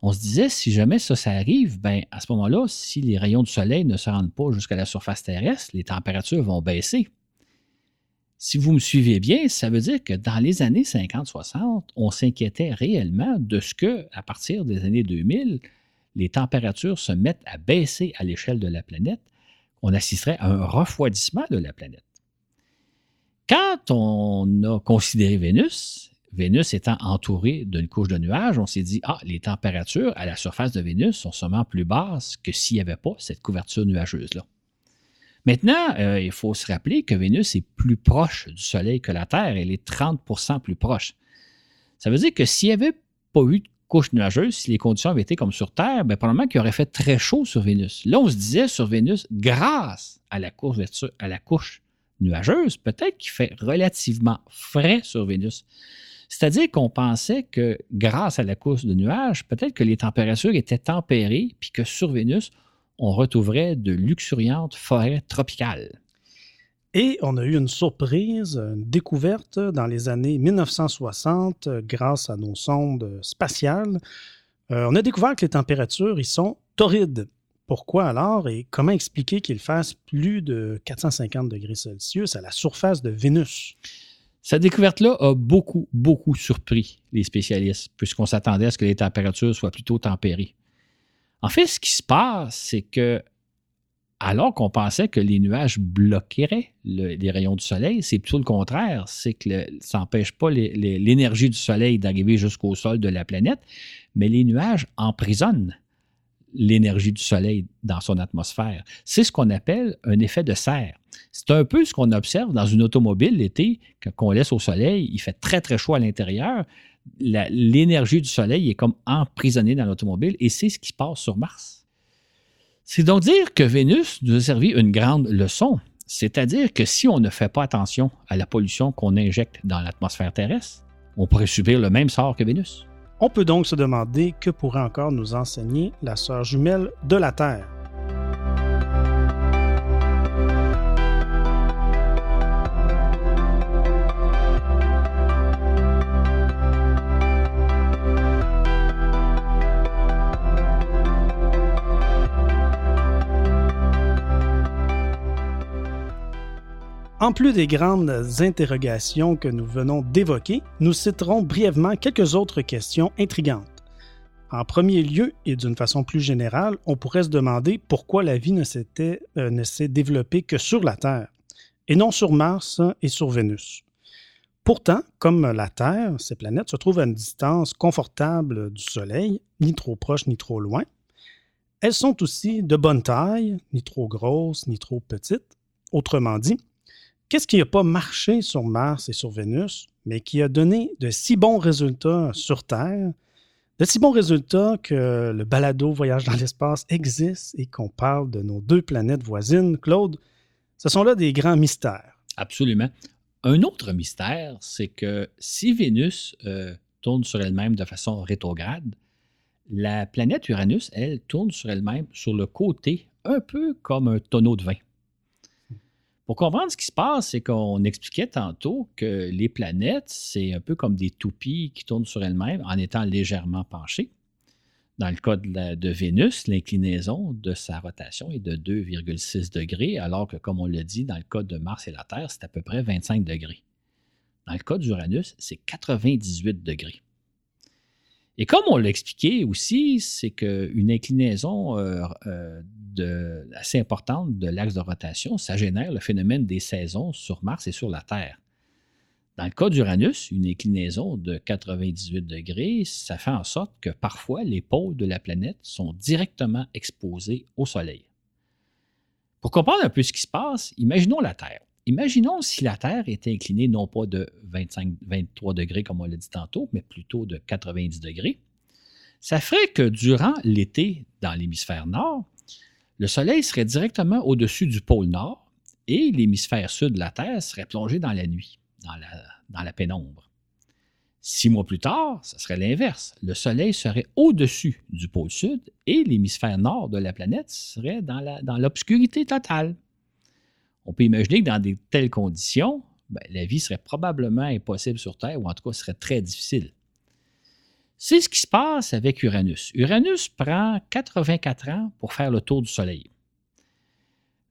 Speaker 2: On se disait, si jamais ça, ça arrive, ben, à ce moment-là, si les rayons du soleil ne se rendent pas jusqu'à la surface terrestre, les températures vont baisser si vous me suivez bien, ça veut dire que dans les années 50-60, on s'inquiétait réellement de ce que, à partir des années 2000, les températures se mettent à baisser à l'échelle de la planète, on assisterait à un refroidissement de la planète. Quand on a considéré Vénus, Vénus étant entourée d'une couche de nuages, on s'est dit, ah, les températures à la surface de Vénus sont sûrement plus basses que s'il n'y avait pas cette couverture nuageuse-là. Maintenant, euh, il faut se rappeler que Vénus est plus proche du Soleil que la Terre. Elle est 30% plus proche. Ça veut dire que s'il n'y avait pas eu de couche nuageuse, si les conditions avaient été comme sur Terre, bien, probablement qu'il aurait fait très chaud sur Vénus. Là, on se disait sur Vénus, grâce à la à la couche nuageuse, peut-être qu'il fait relativement frais sur Vénus. C'est-à-dire qu'on pensait que grâce à la couche de nuages, peut-être que les températures étaient tempérées, puis que sur Vénus, on retrouverait de luxuriantes forêts tropicales.
Speaker 1: Et on a eu une surprise, une découverte dans les années 1960 grâce à nos sondes spatiales. Euh, on a découvert que les températures y sont torrides. Pourquoi alors et comment expliquer qu'il fasse plus de 450 degrés Celsius à la surface de Vénus?
Speaker 2: Cette découverte-là a beaucoup, beaucoup surpris les spécialistes, puisqu'on s'attendait à ce que les températures soient plutôt tempérées. En fait, ce qui se passe, c'est que alors qu'on pensait que les nuages bloqueraient les rayons du soleil, c'est plutôt le contraire. C'est que ça n'empêche pas l'énergie du soleil d'arriver jusqu'au sol de la planète, mais les nuages emprisonnent l'énergie du soleil dans son atmosphère. C'est ce qu'on appelle un effet de serre. C'est un peu ce qu'on observe dans une automobile l'été, qu'on laisse au soleil, il fait très très chaud à l'intérieur, l'énergie du soleil est comme emprisonnée dans l'automobile et c'est ce qui se passe sur Mars. C'est donc dire que Vénus nous a servi une grande leçon, c'est-à-dire que si on ne fait pas attention à la pollution qu'on injecte dans l'atmosphère terrestre, on pourrait subir le même sort que Vénus.
Speaker 1: On peut donc se demander que pourrait encore nous enseigner la sœur jumelle de la Terre. En plus des grandes interrogations que nous venons d'évoquer, nous citerons brièvement quelques autres questions intrigantes. En premier lieu, et d'une façon plus générale, on pourrait se demander pourquoi la vie ne, euh, ne s'est développée que sur la Terre, et non sur Mars et sur Vénus. Pourtant, comme la Terre, ces planètes se trouvent à une distance confortable du Soleil, ni trop proche ni trop loin. Elles sont aussi de bonne taille, ni trop grosses ni trop petites. Autrement dit, Qu'est-ce qui n'a pas marché sur Mars et sur Vénus, mais qui a donné de si bons résultats sur Terre, de si bons résultats que le balado Voyage dans l'espace existe et qu'on parle de nos deux planètes voisines, Claude, ce sont là des grands mystères.
Speaker 2: Absolument. Un autre mystère, c'est que si Vénus euh, tourne sur elle-même de façon rétrograde, la planète Uranus, elle, tourne sur elle-même sur le côté, un peu comme un tonneau de vin. Pour comprendre ce qui se passe, c'est qu'on expliquait tantôt que les planètes, c'est un peu comme des toupies qui tournent sur elles-mêmes en étant légèrement penchées. Dans le cas de, Vénus, l'inclinaison de sa rotation est de 2,6 degrés, alors que, comme on l'a dit, dans le cas de Mars et la Terre, c'est à peu près 25 degrés. Dans le cas d'Uranus, c'est 98 degrés. Et comme on l'a expliqué aussi, c'est qu'une inclinaison euh, euh, assez importante de l'axe de rotation, ça génère le phénomène des saisons sur Mars et sur la Terre. Dans le cas d'Uranus, une inclinaison de 98 degrés, ça fait en sorte que parfois les pôles de la planète sont directement exposés au Soleil. Pour comprendre un peu ce qui se passe, imaginons la Terre. Imaginons si la Terre était inclinée non pas de 25-23 degrés comme on l'a dit tantôt, mais plutôt de 90 degrés. Ça ferait que durant l'été dans l'hémisphère nord, le Soleil serait directement au-dessus du pôle nord et l'hémisphère sud de la Terre serait plongé dans la nuit dans la, pénombre. Six mois plus tard, ce serait l'inverse. Le Soleil serait au-dessus du pôle sud et l'hémisphère nord de la planète serait dans l'obscurité totale. On peut imaginer que dans de telles conditions, ben, la vie serait probablement impossible sur Terre, ou en tout cas serait très difficile. C'est ce qui se passe avec Uranus. Uranus prend 84 ans pour faire le tour du Soleil.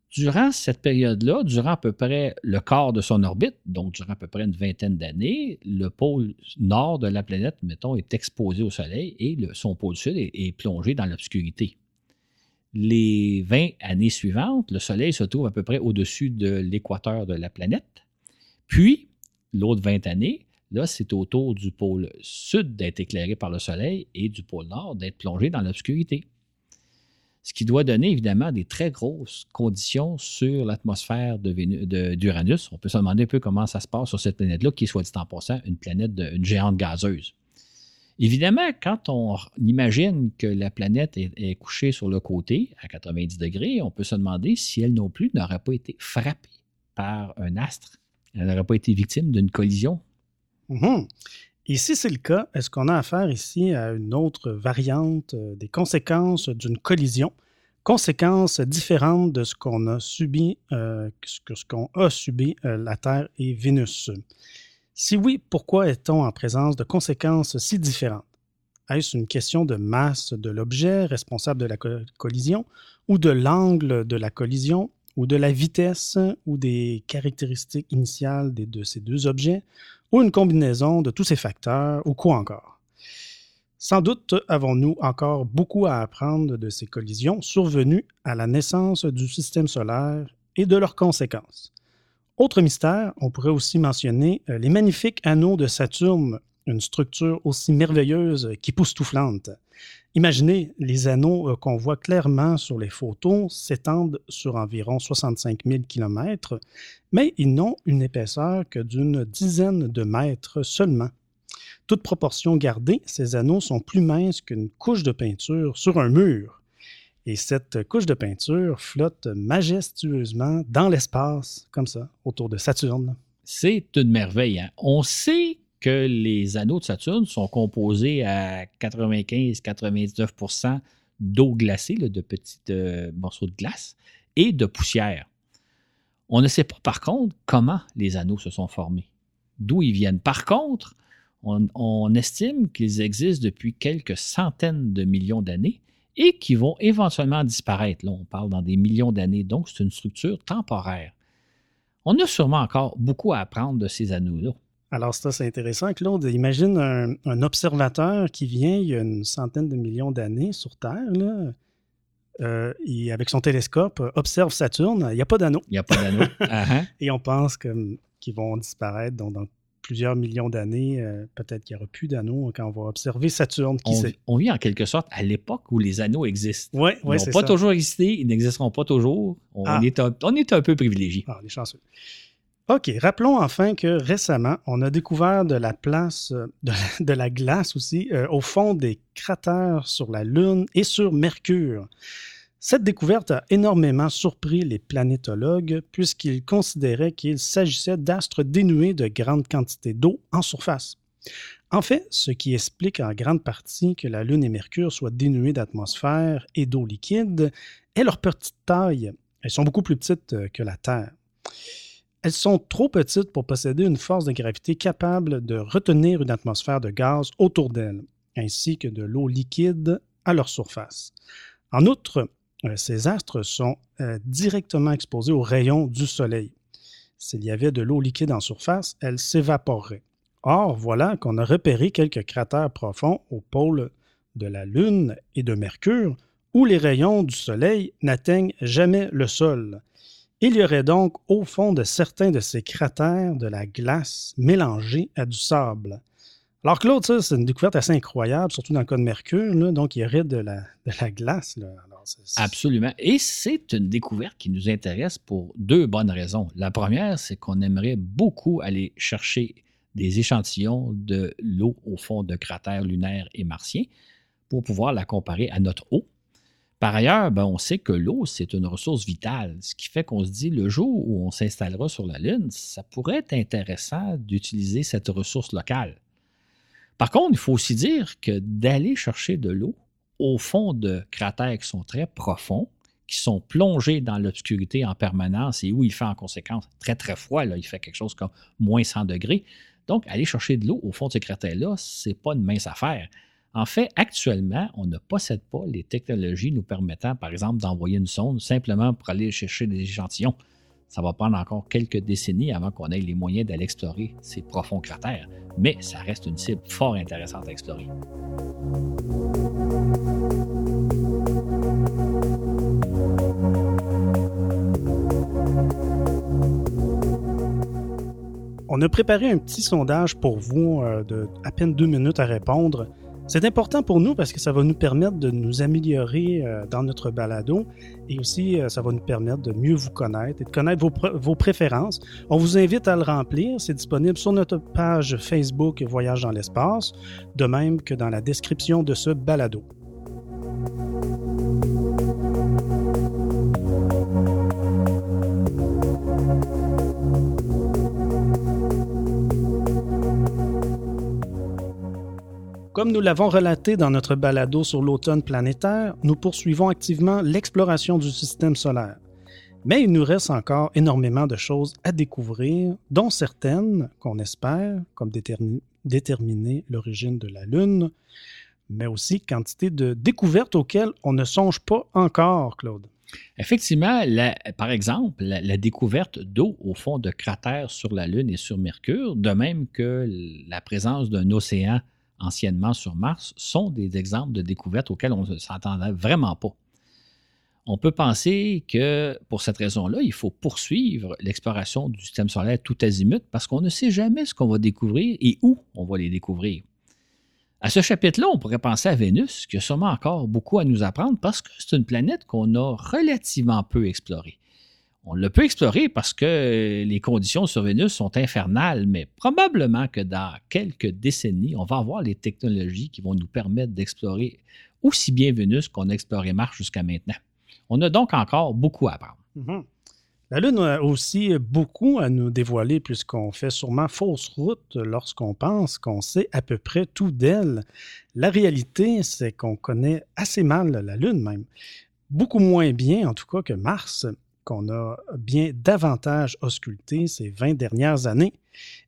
Speaker 2: Durant cette période-là, durant à peu près le quart de son orbite, donc durant à peu près une vingtaine d'années, le pôle nord de la planète, mettons, est exposé au Soleil et son pôle sud est, plongé dans l'obscurité. Les 20 années suivantes, le Soleil se trouve à peu près au-dessus de l'équateur de la planète. Puis, l'autre 20 années, là, c'est autour du pôle sud d'être éclairé par le Soleil et du pôle nord d'être plongé dans l'obscurité ce qui doit donner évidemment des très grosses conditions sur l'atmosphère d'Uranus. On peut se demander un peu comment ça se passe sur cette planète-là, qui est soit dit en passant une planète, de, une géante gazeuse. Évidemment, quand on imagine que la planète est, couchée sur le côté à 90 degrés, on peut se demander si elle non plus n'aurait pas été frappée par un astre. Elle n'aurait pas été victime d'une collision.
Speaker 1: Mm-hmm. Et si c'est le cas, est-ce qu'on a affaire ici à une autre variante euh, des conséquences d'une collision, conséquences différentes de ce qu'on a subi, euh, ce qu'on a subi euh, la Terre et Vénus? Si oui, pourquoi est-on en présence de conséquences si différentes? Est-ce une question de masse de l'objet responsable de la collision ou de l'angle de la collision ou de la vitesse ou des caractéristiques initiales de ces deux objets ou une combinaison de tous ces facteurs ou quoi encore? Sans doute avons-nous encore beaucoup à apprendre de ces collisions survenues à la naissance du système solaire et de leurs conséquences. Autre mystère, on pourrait aussi mentionner euh, les magnifiques anneaux de Saturne, une structure aussi merveilleuse qu'époustouflante. Imaginez, les anneaux euh, qu'on voit clairement sur les photos s'étendent sur environ 65 000 km, mais ils n'ont une épaisseur que d'une dizaine de mètres seulement. Toute proportion gardée, ces anneaux sont plus minces qu'une couche de peinture sur un mur. Et cette couche de peinture flotte majestueusement dans l'espace, comme ça, autour de Saturne.
Speaker 2: C'est une merveille. Hein. On sait que les anneaux de Saturne sont composés à 95-99% d'eau glacée, de petits euh, morceaux de glace, et de poussière. On ne sait pas par contre comment les anneaux se sont formés, d'où ils viennent. Par contre, on, estime qu'ils existent depuis quelques centaines de millions d'années et qui vont éventuellement disparaître. Là, on parle dans des millions d'années, donc c'est une structure temporaire. On a sûrement encore beaucoup à apprendre de ces anneaux-là.
Speaker 1: Alors, ça, c'est intéressant, Claude. Imagine un, observateur qui vient il y a une centaine de millions d'années sur Terre, là, euh, et avec son télescope, observe Saturne. Il n'y a pas d'anneau.
Speaker 2: Il n'y a pas d'anneau. Hein.
Speaker 1: et on pense qu'ils vont disparaître dans, plusieurs millions d'années. Euh, peut-être qu'il n'y aura plus d'anneaux quand on va observer Saturne.
Speaker 2: Qui on, on, vit en quelque sorte à l'époque où les anneaux existent.
Speaker 1: Oui, oui,
Speaker 2: Ils n'ont pas toujours existé, ils n'existeront pas toujours. On, ah. est, un, on est un peu privilégié.
Speaker 1: Ah, on est chanceux. OK, rappelons enfin que récemment, on a découvert de la place, euh, de la, glace aussi, euh, au fond des cratères sur la Lune et sur Mercure. Cette découverte a énormément surpris les planétologues puisqu'ils considéraient qu'il s'agissait d'astres dénués de grandes quantités d'eau en surface. En fait, ce qui explique en grande partie que la Lune et Mercure soient dénués d'atmosphère et d'eau liquide est leur petite taille. Elles sont beaucoup plus petites euh, que la Terre. elles sont trop petites pour posséder une force de gravité capable de retenir une atmosphère de gaz autour d'elles, ainsi que de l'eau liquide à leur surface. En outre, ces astres sont euh, directement exposés aux rayons du Soleil. S'il y avait de l'eau liquide en surface, elle s'évaporerait. Or, voilà qu'on a repéré quelques cratères profonds au pôle de la Lune et de Mercure où les rayons du Soleil n'atteignent jamais le sol. Il y aurait donc au fond de certains de ces cratères de la glace mélangée à du sable. Alors Claude, c'est une découverte assez incroyable, surtout dans le cas de Mercure. donc, il y aurait de la glace.
Speaker 2: Absolument. Et c'est une découverte qui nous intéresse pour deux bonnes raisons. La première, c'est qu'on aimerait beaucoup aller chercher des échantillons de l'eau au fond de cratères lunaires et martiens pour pouvoir la comparer à notre eau. Par ailleurs, ben, on sait que l'eau, c'est une ressource vitale, ce qui fait qu'on se dit le jour où on s'installera sur la Lune, ça pourrait être intéressant d'utiliser cette ressource locale. Par contre, il faut aussi dire que d'aller chercher de l'eau au fond de cratères qui sont très profonds, qui sont plongés dans l'obscurité en permanence et où il fait en conséquence très très froid, il fait quelque chose comme moins 100 degrés. Donc, aller chercher de l'eau au fond de ces cratères-là, ce n'est pas une mince affaire. En fait, actuellement, on ne possède pas les technologies nous permettant, par exemple, d'envoyer une sonde simplement pour aller chercher des échantillons. Ça va prendre encore quelques décennies avant qu'on ait les moyens d'aller explorer ces profonds cratères, mais ça reste une cible fort intéressante à explorer.
Speaker 1: On a préparé un petit sondage pour vous euh, de à peine deux minutes à répondre. C'est important pour nous parce que ça va nous permettre de nous améliorer euh, dans notre balado et aussi euh, ça va nous permettre de mieux vous connaître et de connaître vos, vos préférences. On vous invite à le remplir. C'est disponible sur notre page Facebook Voyage dans l'espace, de même que dans la description de ce balado. Comme nous l'avons relaté dans notre balado sur l'automne planétaire, nous poursuivons activement l'exploration du système solaire. Mais il nous reste encore énormément de choses à découvrir, dont certaines qu'on espère, comme déterminer l'origine de la Lune, mais aussi quantité de découvertes auxquelles on ne songe pas encore, Claude.
Speaker 2: Effectivement, par exemple, la, découverte d'eau au fond de cratères sur la Lune et sur Mercure, de même que la présence d'un océan anciennement sur Mars, sont des exemples de découvertes auxquelles on ne s'entendait vraiment pas. On peut penser que pour cette raison-là, il faut poursuivre l'exploration du système solaire tout azimut parce qu'on ne sait jamais ce qu'on va découvrir et où on va les découvrir. À ce chapitre-là, on pourrait penser à Vénus, qui a sûrement encore beaucoup à nous apprendre parce que c'est une planète qu'on a relativement peu explorée. On le peut explorer parce que les conditions sur Vénus sont infernales, mais probablement que dans quelques décennies, on va avoir les technologies qui vont nous permettre d'explorer aussi bien Vénus qu'on a exploré Mars jusqu'à maintenant. On a donc encore beaucoup à apprendre.
Speaker 1: Mhm. La Lune a aussi beaucoup à nous dévoiler puisqu'on fait sûrement fausse route lorsqu'on pense qu'on sait à peu près tout d'elle. La réalité, c'est qu'on connaît assez mal la Lune même. Beaucoup moins bien en tout cas que Mars qu'on a bien davantage ausculté ces 20 dernières années.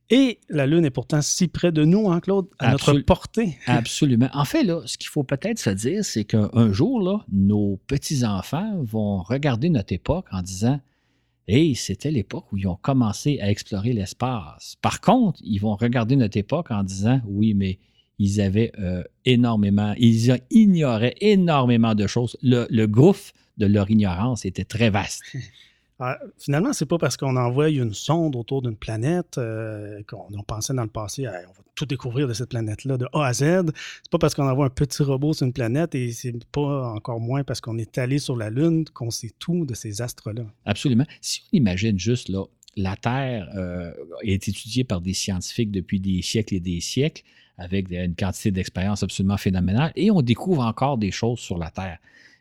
Speaker 1: Et la Lune est pourtant si près de nous, hein, Claude, à notre portée.
Speaker 2: Absolument. En fait, là, ce qu'il faut peut-être se dire, c'est qu'un jour, là, nos petits-enfants vont regarder notre époque en disant Hey, c'était l'époque où ils ont commencé à explorer l'espace. Par contre, ils vont regarder notre époque en disant Oui, mais ils avaient euh, énormément, ils ignoraient énormément de choses. Le, le gouffre de leur ignorance était très vaste.
Speaker 1: Ah, finalement, c'est pas parce qu'on envoie une sonde autour d'une planète euh, qu'on pensait dans le passé, on va tout découvrir de cette planète-là de A à Z. C'est pas parce qu'on envoie un petit robot sur une planète et c'est pas encore moins parce qu'on est allé sur la Lune qu'on sait tout de ces astres-là.
Speaker 2: Absolument. Si on imagine juste là, la Terre euh, est étudiée par des scientifiques depuis des siècles et des siècles avec une quantité d'expérience absolument phénoménale et on découvre encore des choses sur la Terre.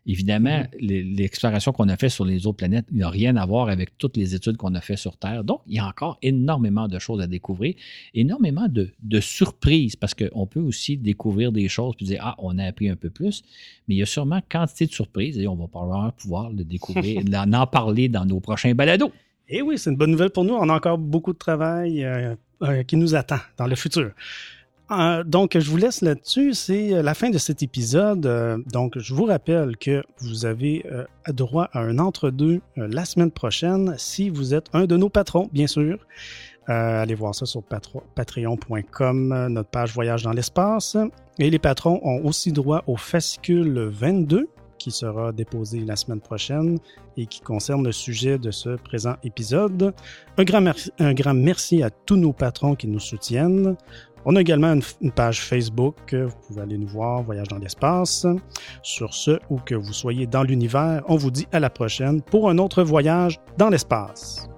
Speaker 2: Évidemment, mm-hmm. l'exploration qu'on a fait sur les autres planètes n'a rien à voir avec toutes les études qu'on a fait sur Terre. Donc, il y a encore énormément de choses à découvrir, énormément de, surprises, parce qu'on peut aussi découvrir des choses et dire, ah, on a appris un peu plus, mais il y a sûrement quantité de surprises et on va pouvoir le découvrir, en parler dans nos prochains balados.
Speaker 1: Et eh oui, c'est une bonne nouvelle pour nous. On a encore beaucoup de travail euh, euh, qui nous attend dans le futur. Euh, donc, je vous laisse là-dessus. C'est la fin de cet épisode. donc, je vous rappelle que vous avez droit à un entre-deux la semaine prochaine si vous êtes un de nos patrons, bien sûr. allez voir ça sur patreon.com, notre page Voyage dans l'espace. Et les patrons ont aussi droit au fascicule 22 qui sera déposé la semaine prochaine et qui concerne le sujet de ce présent épisode. Un grand merci à tous nos patrons qui nous soutiennent. On a également une, page Facebook, vous pouvez aller nous voir, Voyage dans l'espace. Sur ce, ou que vous soyez dans l'univers, on vous dit à la prochaine pour un autre voyage dans l'espace.